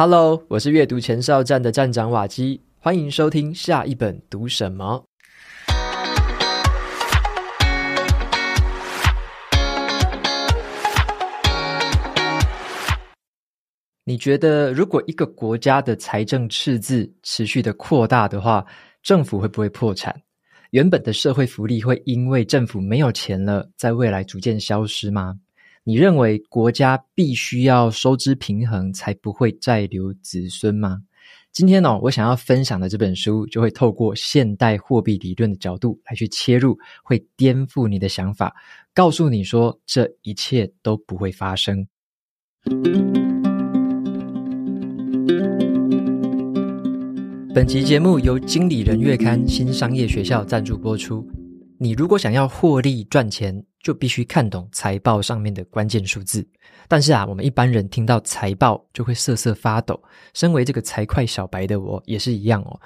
Hello，我是阅读前哨站的站长瓦基，欢迎收听下一本读什么。你觉得，如果一个国家的财政赤字持续的扩大的话，政府会不会破产？原本的社会福利会因为政府没有钱了，在未来逐渐消失吗？你认为国家必须要收支平衡才不会再留子孙吗？今天呢、我想要分享的这本书就会透过现代货币理论的角度来去切入，会颠覆你的想法，告诉你说这一切都不会发生。本集节目由经理人月刊新商业学校赞助播出。你如果想要获利赚钱，就必须看懂财报上面的关键数字。但是啊，我们一般人听到财报就会瑟瑟发抖。身为这个财会小白的我，也是一样哦。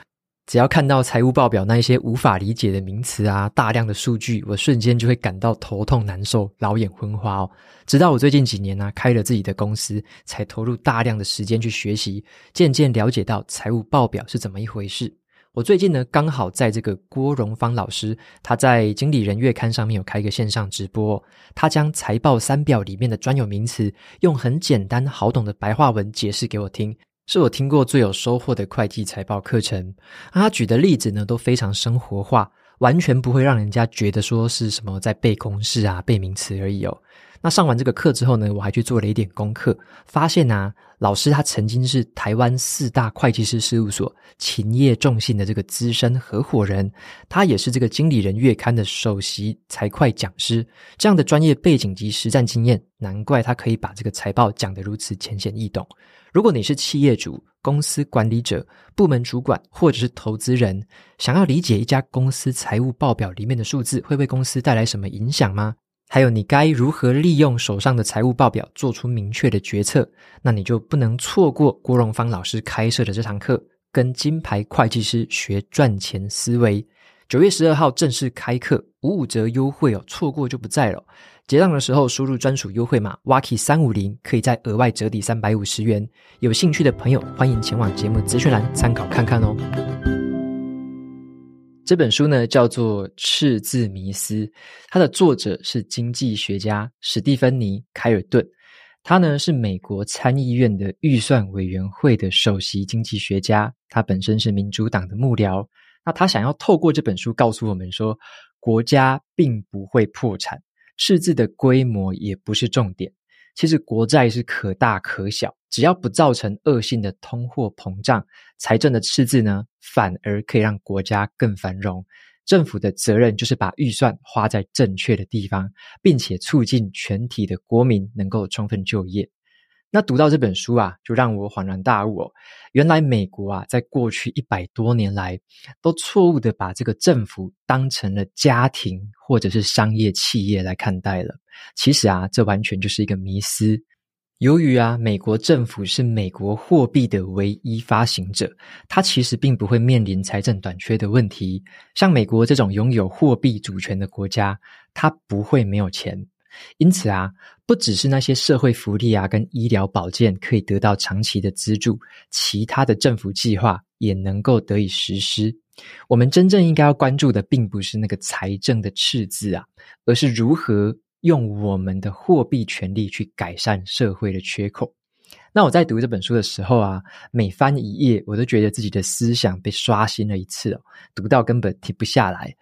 只要看到财务报表那一些无法理解的名词啊，大量的数据，我瞬间就会感到头痛难受、老眼昏花哦。直到我最近几年呢、开了自己的公司，才投入大量的时间去学习，渐渐了解到财务报表是怎么一回事。我最近呢，刚好在这个郭荣芳老师，他在经理人月刊上面有开一个线上直播，他将财报三表里面的专有名词，用很简单好懂的白话文解释给我听，是我听过最有收获的会计财报课程。他举的例子呢，都非常生活化，完全不会让人家觉得说是什么在背公式啊、背名词而已哦。那上完这个课之后呢，我还去做了一点功课，发现啊，老师他曾经是台湾四大会计师事务所勤业众信的这个资深合伙人，他也是这个经理人月刊的首席财会讲师，这样的专业背景及实战经验，难怪他可以把这个财报讲得如此浅显易懂。如果你是企业主、公司管理者、部门主管或者是投资人，想要理解一家公司财务报表里面的数字会为公司带来什么影响吗？还有，你该如何利用手上的财务报表做出明确的决策？那你就不能错过郭荣芳老师开设的这堂课，跟金牌会计师学赚钱思维。九月十二号正式开课，五五折优惠哦，错过就不在了。结账的时候输入专属优惠码 Waki 三五零，可以再额外折抵三百五十元。有兴趣的朋友，欢迎前往节目资讯栏参考看看哦。这本书呢，叫做《赤字迷思》，它的作者是经济学家史蒂芬妮·凯尔顿，他呢是美国参议院的预算委员会的首席经济学家，他本身是民主党的幕僚。那他想要透过这本书告诉我们说，国家并不会破产，赤字的规模也不是重点。其实国债是可大可小，只要不造成恶性的通货膨胀，财政的赤字呢，反而可以让国家更繁荣。政府的责任就是把预算花在正确的地方，并且促进全体的国民能够充分就业。那读到这本书啊，就让我恍然大悟哦，原来美国啊，在过去一百多年来，都错误的把这个政府当成了家庭或者是商业企业来看待了。其实啊，这完全就是一个迷思。由于啊，美国政府是美国货币的唯一发行者，它其实并不会面临财政短缺的问题。像美国这种拥有货币主权的国家，它不会没有钱。因此啊，不只是那些社会福利啊，跟医疗保健可以得到长期的资助，其他的政府计划也能够得以实施。我们真正应该要关注的，并不是那个财政的赤字啊，而是如何用我们的货币权力去改善社会的缺口。那我在读这本书的时候啊，每翻一页，我都觉得自己的思想被刷新了一次哦，读到根本停不下来。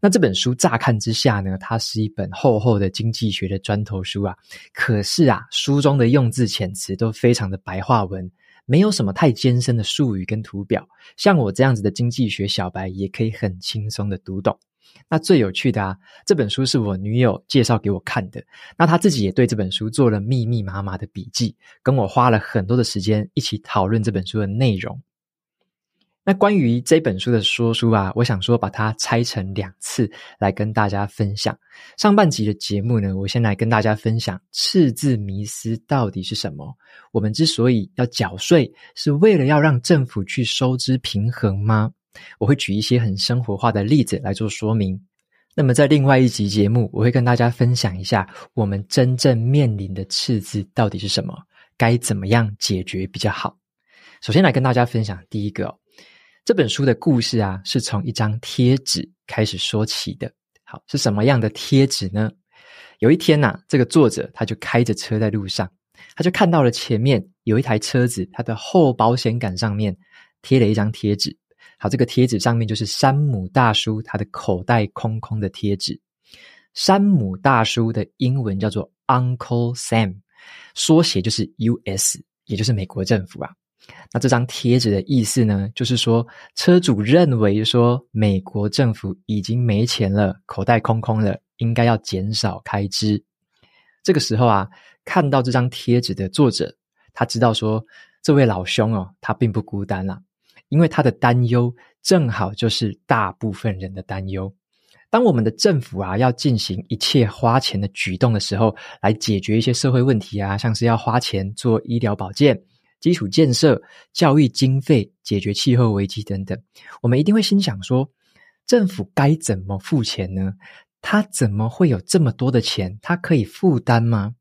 那这本书乍看之下呢，它是一本厚厚的经济学的砖头书啊，可是啊，书中的用字遣词都非常的白话文，没有什么太艰深的术语跟图表，像我这样子的经济学小白也可以很轻松的读懂。那最有趣的啊，这本书是我女友介绍给我看的。那她自己也对这本书做了密密麻麻的笔记，跟我花了很多的时间一起讨论这本书的内容。那关于这本书的说书啊，我想说把它拆成两次来跟大家分享。上半集的节目呢，我先来跟大家分享赤字迷思到底是什么。我们之所以要缴税，是为了要让政府去收支平衡吗？我会举一些很生活化的例子来做说明。那么在另外一集节目，我会跟大家分享一下我们真正面临的赤字到底是什么，该怎么样解决比较好。首先来跟大家分享第一个哦，这本书的故事啊，是从一张贴纸开始说起的。好，是什么样的贴纸呢？有一天呐、这个作者他就开着车在路上，他就看到了前面有一台车子，它的后保险杆上面贴了一张贴纸。好，这个贴纸上面就是山姆大叔他的口袋空空的贴纸。山姆大叔的英文叫做 Uncle Sam，缩写就是 US，也就是美国政府啊。那这张贴纸的意思呢，就是说车主认为说美国政府已经没钱了，口袋空空了，应该要减少开支。这个时候啊，看到这张贴纸的作者，他知道说这位老兄哦，他并不孤单啦。因为他的担忧正好就是大部分人的担忧。当我们的政府啊要进行一切花钱的举动的时候，来解决一些社会问题啊，像是要花钱做医疗保健、基础建设、教育经费、解决气候危机等等，我们一定会心想说，政府该怎么付钱呢？他怎么会有这么多的钱？他可以负担吗？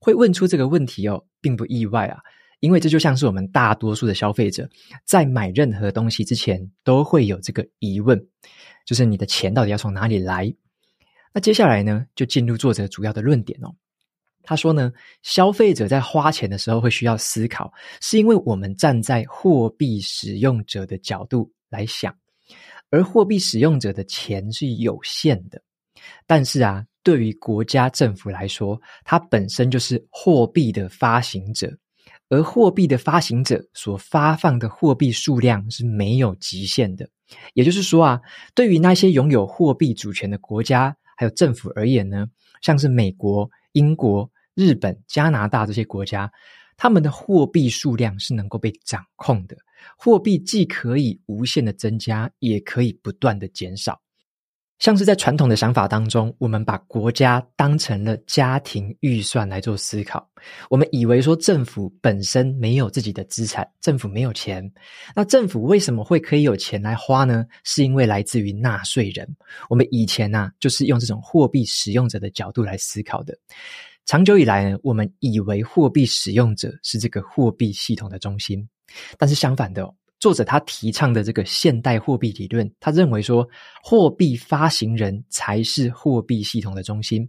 会问出这个问题哦，并不意外啊。因为这就像是我们大多数的消费者在买任何东西之前都会有这个疑问，就是你的钱到底要从哪里来？那接下来呢，就进入作者主要的论点哦。他说呢，消费者在花钱的时候会需要思考，是因为我们站在货币使用者的角度来想，而货币使用者的钱是有限的，但是啊，对于国家政府来说，它本身就是货币的发行者。而货币的发行者所发放的货币数量是没有极限的，也就是说啊，对于那些拥有货币主权的国家还有政府而言呢，像是美国、英国、日本、加拿大这些国家，他们的货币数量是能够被掌控的，货币既可以无限的增加，也可以不断的减少。像是在传统的想法当中，我们把国家当成了家庭预算来做思考。我们以为说政府本身没有自己的资产，政府没有钱。那政府为什么会可以有钱来花呢？是因为来自于纳税人。我们以前呢、啊，就是用这种货币使用者的角度来思考的。长久以来呢，我们以为货币使用者是这个货币系统的中心，但是相反的。作者他提倡的这个现代货币理论，他认为说，货币发行人才是货币系统的中心。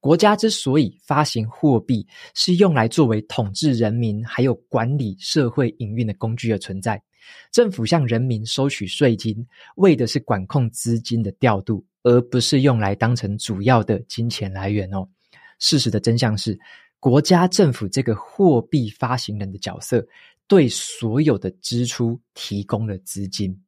国家之所以发行货币，是用来作为统治人民还有管理社会营运的工具而存在。政府向人民收取税金，为的是管控资金的调度，而不是用来当成主要的金钱来源哦。事实的真相是，国家政府这个货币发行人的角色，对所有的支出提供了资金，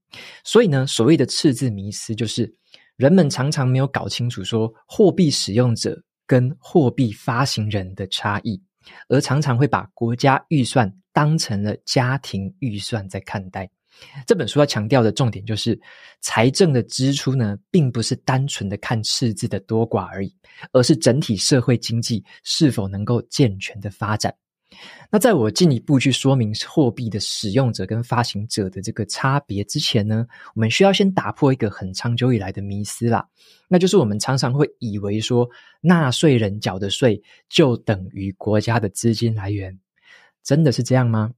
所以呢，所谓的赤字迷思就是人们常常没有搞清楚说货币使用者跟货币发行人的差异，而常常会把国家预算当成了家庭预算在看待。这本书要强调的重点就是，财政的支出呢，并不是单纯的看赤字的多寡而已，而是整体社会经济是否能够健全的发展。那在我进一步去说明货币的使用者跟发行者的这个差别之前呢，我们需要先打破一个很长久以来的迷思啦，那就是我们常常会以为说，纳税人缴的税就等于国家的资金来源，真的是这样吗？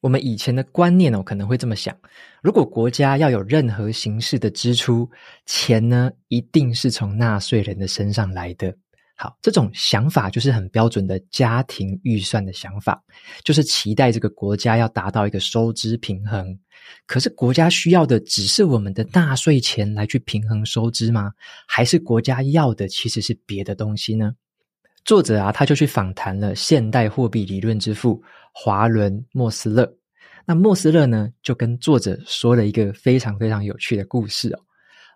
我们以前的观念哦，可能会这么想：如果国家要有任何形式的支出，钱呢，一定是从纳税人的身上来的。好，这种想法就是很标准的家庭预算的想法，就是期待这个国家要达到一个收支平衡。可是国家需要的只是我们的纳税钱来去平衡收支吗？还是国家要的其实是别的东西呢？作者啊，他就去访谈了现代货币理论之父华伦·莫斯勒。那莫斯勒呢，就跟作者说了一个非常非常有趣的故事哦。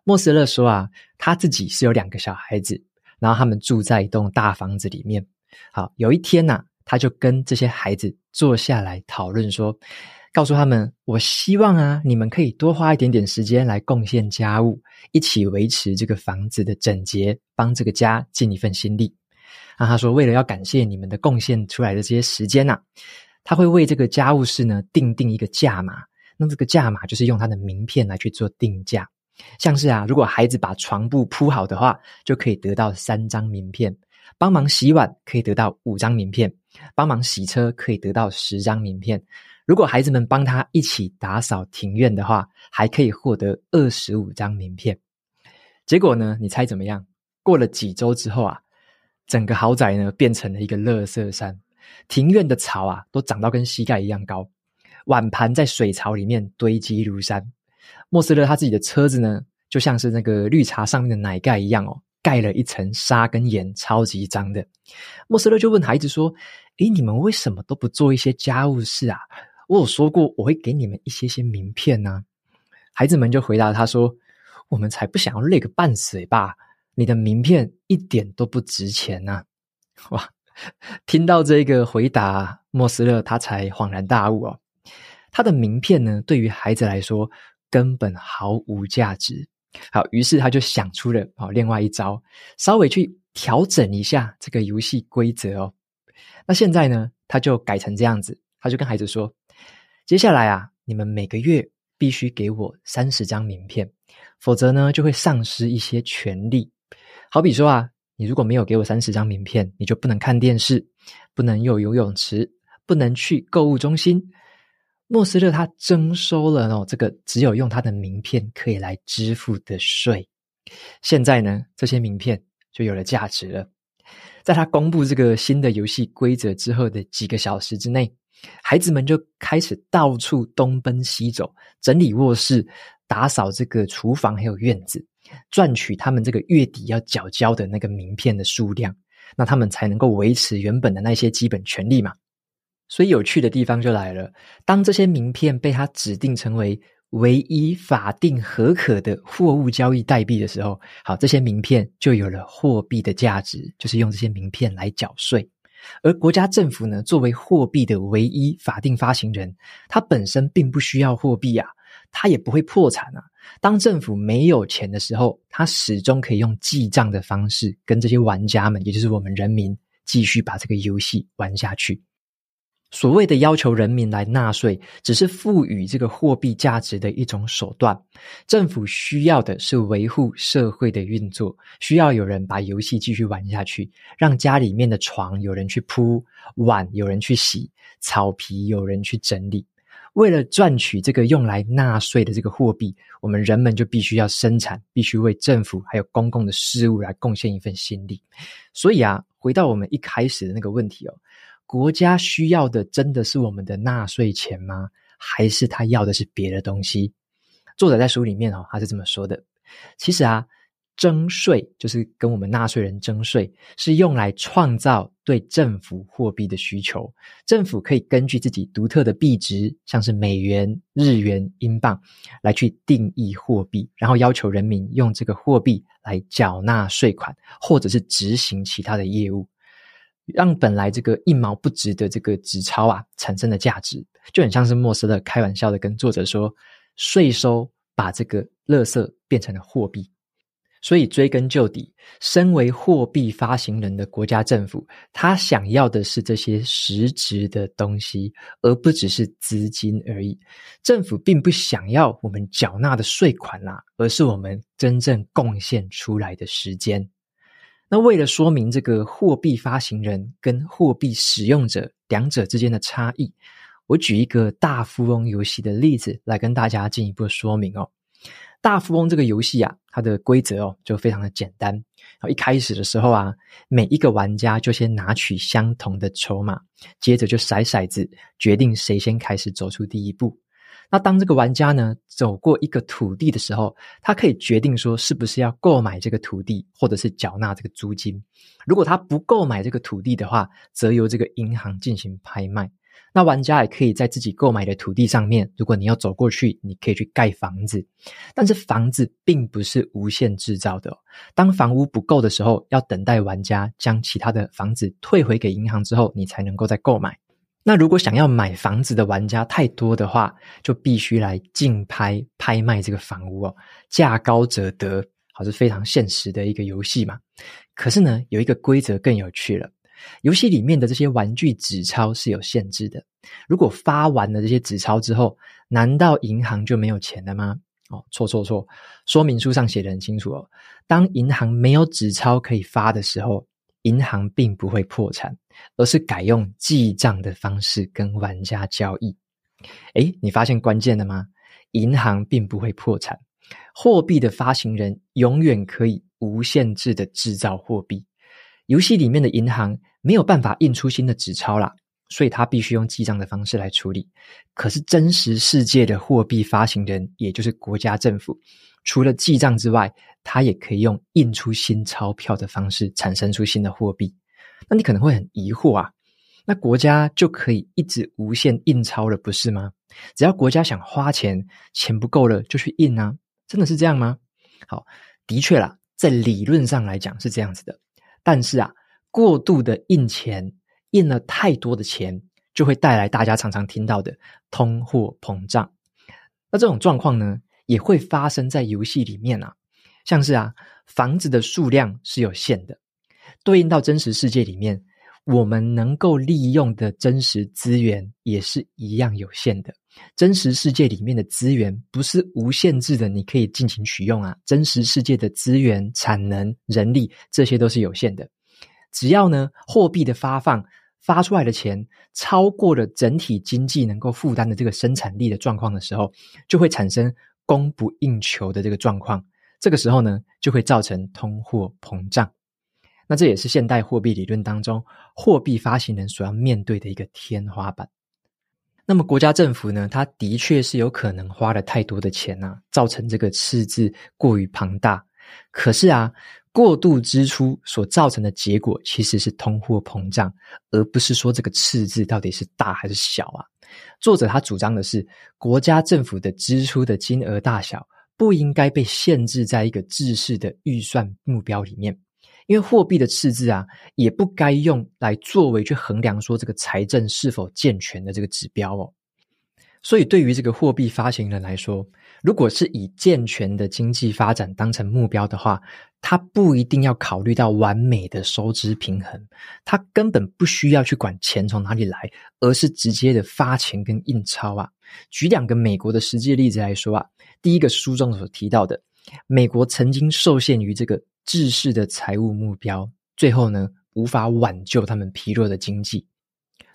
莫斯勒说啊，他自己是有两个小孩子。然后他们住在一栋大房子里面。好，有一天呐、啊，他就跟这些孩子坐下来讨论说，告诉他们：“我希望啊，你们可以多花一点点时间来贡献家务，一起维持这个房子的整洁，帮这个家尽一份心力。”啊，他说：“为了要感谢你们的贡献出来的这些时间呐、啊，他会为这个家务事呢定定一个价码。那这个价码就是用他的名片来去做定价。”像是啊，如果孩子把床铺铺好的话，就可以得到三张名片；帮忙洗碗可以得到五张名片；帮忙洗车可以得到十张名片；如果孩子们帮他一起打扫庭院的话，还可以获得二十五张名片。结果呢？你猜怎么样？过了几周之后啊，整个豪宅呢变成了一个垃圾山，庭院的草啊都长到跟膝盖一样高，碗盘在水槽里面堆积如山。莫斯勒他自己的车子呢，就像是那个绿茶上面的奶盖一样哦，盖了一层沙跟盐，超级脏的。莫斯勒就问孩子说：“诶，你们为什么都不做一些家务事啊？我有说过我会给你们一些些名片呢。”孩子们就回答他说：“我们才不想要累个半死吧！你的名片一点都不值钱呐！”哇，听到这个回答，莫斯勒他才恍然大悟哦，他的名片呢，对于孩子来说。根本毫无价值。好，于是他就想出了哦，另外一招，稍微去调整一下这个游戏规则哦。那现在呢，他就改成这样子，他就跟孩子说：“接下来啊，你们每个月必须给我三十张名片，否则呢，就会丧失一些权利。好比说啊，你如果没有给我三十张名片，你就不能看电视，不能有游泳池，不能去购物中心。”莫斯勒他征收了哦，这个只有用他的名片可以来支付的税。现在呢，这些名片就有了价值了。在他公布这个新的游戏规则之后的几个小时之内，孩子们就开始到处东奔西走，整理卧室、打扫这个厨房还有院子，赚取他们这个月底要缴交的那个名片的数量，那他们才能够维持原本的那些基本权利嘛。所以有趣的地方就来了，当这些名片被他指定成为唯一法定合可的货物交易代币的时候，好，这些名片就有了货币的价值，就是用这些名片来缴税。而国家政府呢，作为货币的唯一法定发行人，它本身并不需要货币啊，它也不会破产啊。当政府没有钱的时候，它始终可以用记账的方式跟这些玩家们，也就是我们人民，继续把这个游戏玩下去。所谓的要求人民来纳税，只是赋予这个货币价值的一种手段。政府需要的是维护社会的运作，需要有人把游戏继续玩下去，让家里面的床有人去铺，碗有人去洗，草皮有人去整理。为了赚取这个用来纳税的这个货币，我们人们就必须要生产，必须为政府还有公共的事务来贡献一份心力。所以啊，回到我们一开始的那个问题哦。国家需要的真的是我们的纳税钱吗？还是他要的是别的东西？作者在书里面哦，他是这么说的：其实啊，征税就是跟我们纳税人征税，是用来创造对政府货币的需求。政府可以根据自己独特的币值，像是美元、日元、英镑，来去定义货币，然后要求人民用这个货币来缴纳税款，或者是执行其他的业务。让本来这个一毛不值的这个纸钞啊，产生了价值，就很像是莫斯勒开玩笑的跟作者说，税收把这个垃圾变成了货币。所以追根究底，身为货币发行人的国家政府，他想要的是这些实质的东西，而不只是资金而已。政府并不想要我们缴纳的税款啦，而是我们真正贡献出来的时间。那为了说明这个货币发行人跟货币使用者两者之间的差异，我举一个大富翁游戏的例子来跟大家进一步说明哦。大富翁这个游戏啊，它的规则哦就非常的简单。一开始的时候啊，每一个玩家就先拿取相同的筹码，接着就骰骰子决定谁先开始走出第一步。那当这个玩家呢走过一个土地的时候，他可以决定说是不是要购买这个土地，或者是缴纳这个租金。如果他不购买这个土地的话，则由这个银行进行拍卖。那玩家也可以在自己购买的土地上面，如果你要走过去，你可以去盖房子。但是房子并不是无限制造的哦。当房屋不够的时候，要等待玩家将其他的房子退回给银行之后，你才能够再购买。那如果想要买房子的玩家太多的话，就必须来竞拍拍卖这个房屋哦，价高者得，好，是非常现实的一个游戏嘛。可是呢，有一个规则更有趣了，游戏里面的这些玩具纸钞是有限制的。如果发完了这些纸钞之后，难道银行就没有钱了吗？哦，错错错，说明书上写得很清楚哦，当银行没有纸钞可以发的时候。银行并不会破产，而是改用记账的方式跟玩家交易。诶，你发现关键了吗？银行并不会破产，货币的发行人永远可以无限制的制造货币。游戏里面的银行没有办法印出新的纸钞啦，所以他必须用记账的方式来处理。可是真实世界的货币发行人，也就是国家政府，除了记账之外，它也可以用印出新钞票的方式产生出新的货币。那你可能会很疑惑啊，那国家就可以一直无限印钞了，不是吗？只要国家想花钱，钱不够了就去印啊，真的是这样吗？好，的确啦，在理论上来讲是这样子的。但是啊，过度的印钱，印了太多的钱，就会带来大家常常听到的通货膨胀。那这种状况呢，也会发生在游戏里面啊，像是啊，房子的数量是有限的，对应到真实世界里面，我们能够利用的真实资源也是一样有限的。真实世界里面的资源不是无限制的，你可以尽情取用啊。真实世界的资源、产能、人力，这些都是有限的。只要呢，货币的发放发出来的钱超过了整体经济能够负担的这个生产力的状况的时候，就会产生供不应求的这个状况。这个时候呢，就会造成通货膨胀。那这也是现代货币理论当中货币发行人所要面对的一个天花板。那么国家政府呢，它的确是有可能花了太多的钱啊，造成这个赤字过于庞大。可是啊，过度支出所造成的结果其实是通货膨胀，而不是说这个赤字到底是大还是小啊。作者他主张的是，国家政府的支出的金额大小不应该被限制在一个制式的预算目标里面。因为货币的赤字啊，也不该用来作为去衡量说这个财政是否健全的这个指标哦。所以，对于这个货币发行人来说，如果是以健全的经济发展当成目标的话，他不一定要考虑到完美的收支平衡，他根本不需要去管钱从哪里来，而是直接的发钱跟印钞啊。举两个美国的实际例子来说啊，第一个书中所提到的，美国曾经受限于这个。制式的财务目标，最后呢，无法挽救他们疲弱的经济。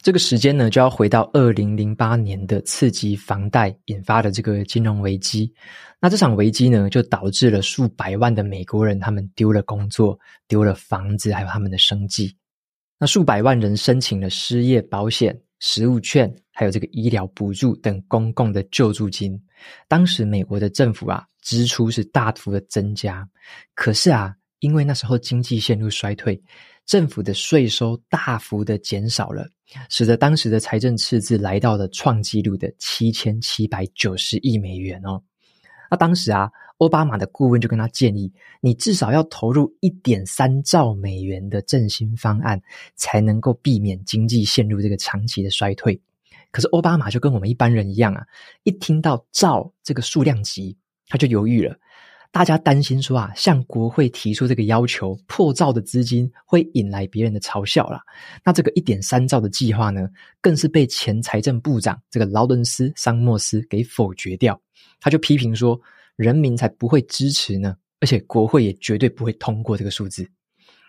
这个时间呢，就要回到二零零八年的次级房贷引发的这个金融危机。那这场危机呢，就导致了数百万的美国人他们丢了工作，丢了房子，还有他们的生计。那数百万人申请了失业保险、食物券，还有这个医疗补助等公共的救助金。当时美国的政府啊，支出是大幅的增加，可是啊，因为那时候经济陷入衰退，政府的税收大幅的减少了，使得当时的财政赤字来到了创纪录的七千七百九十亿美元哦。那当时啊，奥巴马的顾问就跟他建议，你至少要投入一点三兆美元的振兴方案，才能够避免经济陷入这个长期的衰退。可是奥巴马就跟我们一般人一样啊，一听到兆这个数量级，他就犹豫了。大家担心说啊，向国会提出这个要求，破兆的资金会引来别人的嘲笑啦。那这个一点三兆的计划呢，更是被前财政部长这个劳伦斯·桑莫斯给否决掉。他就批评说，人民才不会支持呢，而且国会也绝对不会通过这个数字。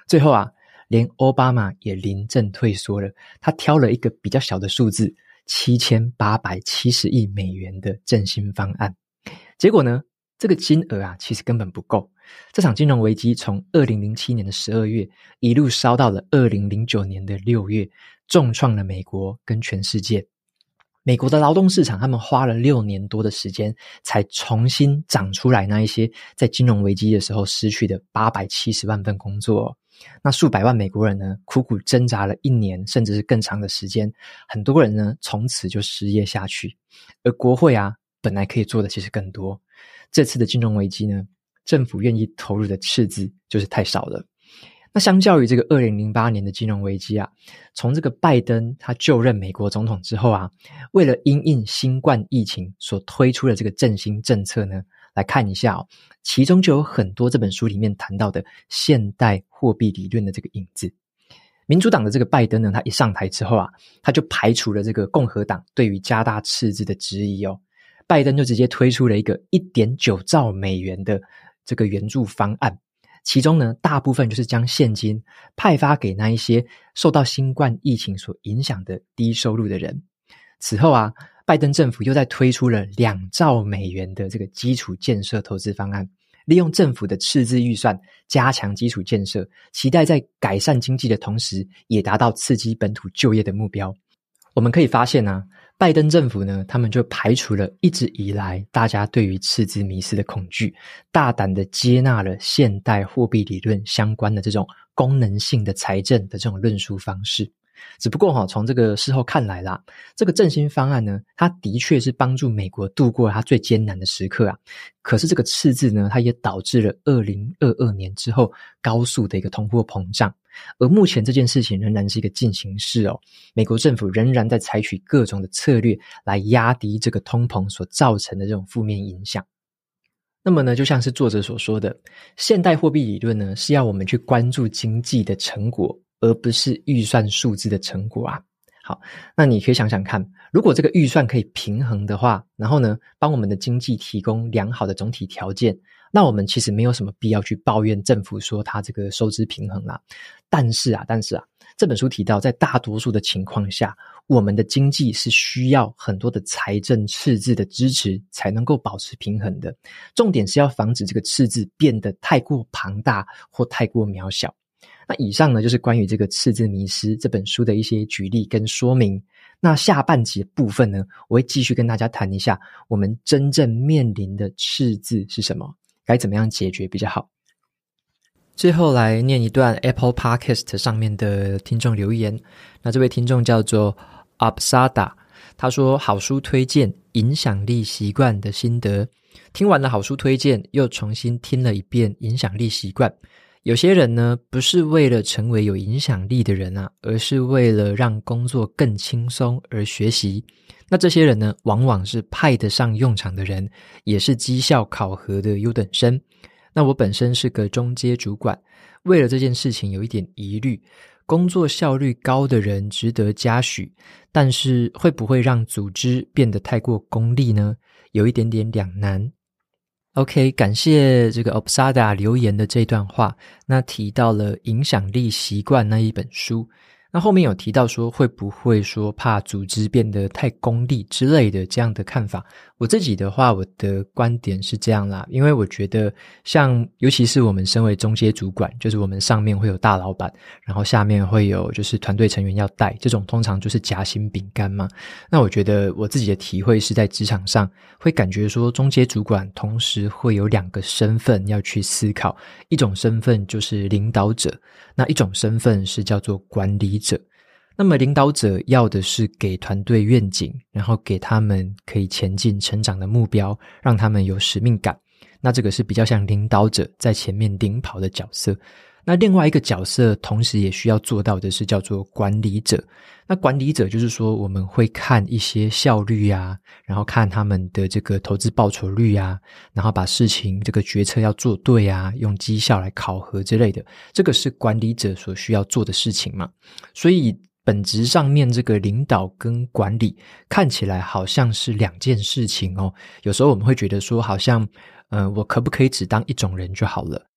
最后啊，连欧巴马也临阵退缩了，他挑了一个比较小的数字。七千八百七十亿美元的振兴方案，结果呢，这个金额啊，其实根本不够。这场金融危机从二零零七年的十二月一路烧到了二零零九年的六月，重创了美国跟全世界。美国的劳动市场，他们花了六年多的时间，才重新长出来那一些在金融危机的时候失去的八百七十万份工作。那数百万美国人呢，苦苦挣扎了一年，甚至是更长的时间。很多人呢，从此就失业下去。而国会啊，本来可以做的其实更多。这次的金融危机呢，政府愿意投入的赤字就是太少了。那相较于这个二零零八年的金融危机啊，从这个拜登他就任美国总统之后啊，为了因应新冠疫情所推出的这个振兴政策呢。来看一下哦，其中就有很多这本书里面谈到的现代货币理论的这个影子。民主党的这个拜登呢，他一上台之后啊，他就排除了这个共和党对于加大赤字的质疑哦。拜登就直接推出了一个一点九兆美元的这个援助方案，其中呢，大部分就是将现金派发给那一些受到新冠疫情所影响的低收入的人。此后啊。拜登政府又在推出了两兆美元的这个基础建设投资方案，利用政府的赤字预算加强基础建设，期待在改善经济的同时，也达到刺激本土就业的目标。我们可以发现呢、啊，拜登政府呢，他们就排除了一直以来大家对于赤字迷失的恐惧，大胆的接纳了现代货币理论相关的这种功能性的财政的这种论述方式。只不过哈，从这个事后看来啦，这个振兴方案呢，它的确是帮助美国度过了它最艰难的时刻啊。可是这个赤字呢，它也导致了二零二二年之后高速的一个通货膨胀。而目前这件事情仍然是一个进行式哦，美国政府仍然在采取各种的策略来压低这个通膨所造成的这种负面影响。那么呢，就像是作者所说的，现代货币理论呢，是要我们去关注经济的成果。而不是预算数字的成果啊。好，那你可以想想看，如果这个预算可以平衡的话，然后呢，帮我们的经济提供良好的总体条件，那我们其实没有什么必要去抱怨政府说它这个收支平衡啦。但是啊，但是啊，这本书提到，在大多数的情况下，我们的经济是需要很多的财政赤字的支持才能够保持平衡的。重点是要防止这个赤字变得太过庞大或太过渺小。那以上呢，就是关于这个赤字迷失这本书的一些举例跟说明。那下半集的部分呢，我会继续跟大家谈一下我们真正面临的赤字是什么，该怎么样解决比较好。最后来念一段 Apple Podcast 上面的听众留言。那这位听众叫做 Absada，他说好书推荐《影响力习惯》的心得。听完了好书推荐，又重新听了一遍《影响力习惯》。有些人呢，不是为了成为有影响力的人啊，而是为了让工作更轻松而学习。那这些人呢，往往是派得上用场的人，也是绩效考核的优等生。那我本身是个中阶主管，为了这件事情有一点疑虑：工作效率高的人值得嘉许，但是会不会让组织变得太过功利呢？有一点点两难。OK，感谢这个 Obsada 留言的这段话。那提到了《影响力习惯》那一本书。那后面有提到说，会不会说怕组织变得太功利之类的这样的看法？我自己的话，我的观点是这样啦，因为我觉得像，尤其是我们身为中阶主管，就是我们上面会有大老板，然后下面会有就是团队成员要带，这种通常就是夹心饼干嘛。那我觉得我自己的体会是在职场上会感觉说，中阶主管同时会有两个身份要去思考，一种身份就是领导者，那一种身份是叫做管理者。那么领导者要的是给团队愿景，然后给他们可以前进成长的目标，让他们有使命感。那这个是比较像领导者在前面领跑的角色。那另外一个角色，同时也需要做到的是叫做管理者。那管理者就是说，我们会看一些效率啊，然后看他们的这个投资报酬率啊，然后把事情这个决策要做对啊，用绩效来考核之类的。这个是管理者所需要做的事情嘛。所以。本质上面，这个领导跟管理看起来好像是两件事情哦。有时候我们会觉得说，好像，嗯，我可不可以只当一种人就好了？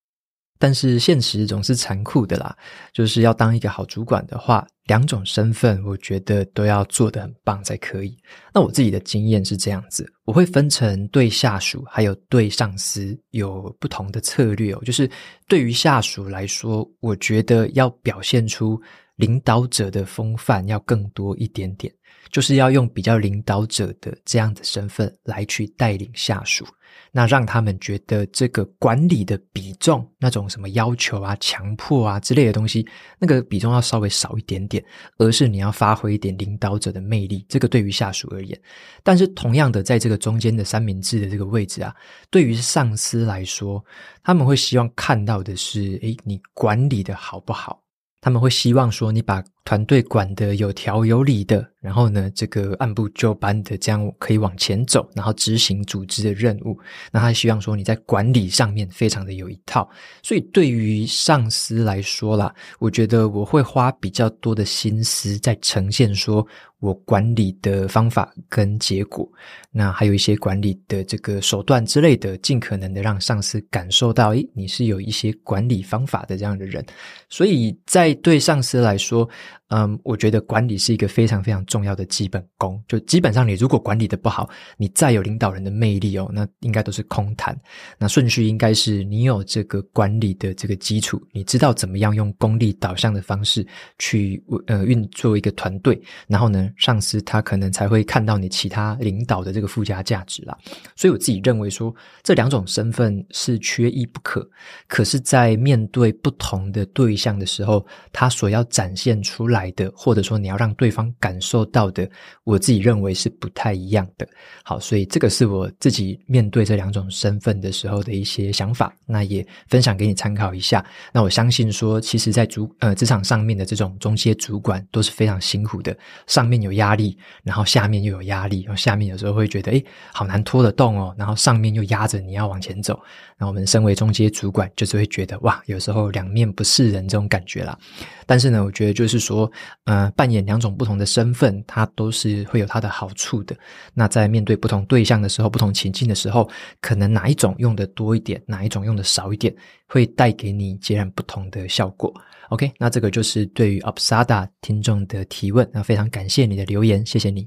但是现实总是残酷的啦，就是要当一个好主管的话，两种身份我觉得都要做得很棒才可以。那我自己的经验是这样子，我会分成对下属还有对上司有不同的策略哦。就是对于下属来说，我觉得要表现出。领导者的风范要更多一点点，就是要用比较领导者的这样的身份来去带领下属，那让他们觉得这个管理的比重，那种什么要求啊、强迫啊之类的东西，那个比重要稍微少一点点，而是你要发挥一点领导者的魅力。这个对于下属而言，但是同样的，在这个中间的三明治的这个位置啊，对于上司来说，他们会希望看到的是，诶，你管理的好不好？他们会希望说，你把团队管得有条有理的，然后呢，这个按部就班的这样可以往前走，然后执行组织的任务。那他希望说你在管理上面非常的有一套。所以对于上司来说啦，我觉得我会花比较多的心思在呈现说。我管理的方法跟结果，那还有一些管理的这个手段之类的，尽可能的让上司感受到，诶，你是有一些管理方法的这样的人。所以在对上司来说，嗯，我觉得管理是一个非常非常重要的基本功。就基本上，你如果管理的不好，你再有领导人的魅力哦，那应该都是空谈。那顺序应该是你有这个管理的这个基础，你知道怎么样用功利导向的方式去呃运作一个团队，然后呢，上司他可能才会看到你其他领导的这个附加价值啦。所以我自己认为说，这两种身份是缺一不可。可是，在面对不同的对象的时候，他所要展现出来的，或者说你要让对方感受到的，我自己认为是不太一样的。好，所以这个是我自己面对这两种身份的时候的一些想法，那也分享给你参考一下。那我相信说，其实，在主呃职场上面的这种中阶主管都是非常辛苦的，上面有压力，然后下面又有压力，然后下面有时候会觉得，诶，好难拖得动哦，然后上面又压着你要往前走。那我们身为中阶主管，就是会觉得，哇，有时候两面不是人这种感觉啦。但是呢，我觉得就是说，呃，扮演两种不同的身份，它都是会有它的好处的。那在面对不同对象的时候，不同情境的时候，可能哪一种用的多一点，哪一种用的少一点，会带给你截然不同的效果。OK，那这个就是对于 Apsada 听众的提问。那非常感谢你的留言，谢谢你。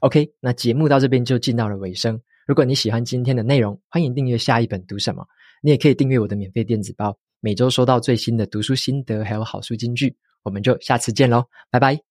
OK，那节目到这边就进到了尾声。如果你喜欢今天的内容，欢迎订阅下一本读什么。你也可以订阅我的免费电子报。每周收到最新的读书心得，还有好书金句，我们就下次见喽，拜拜。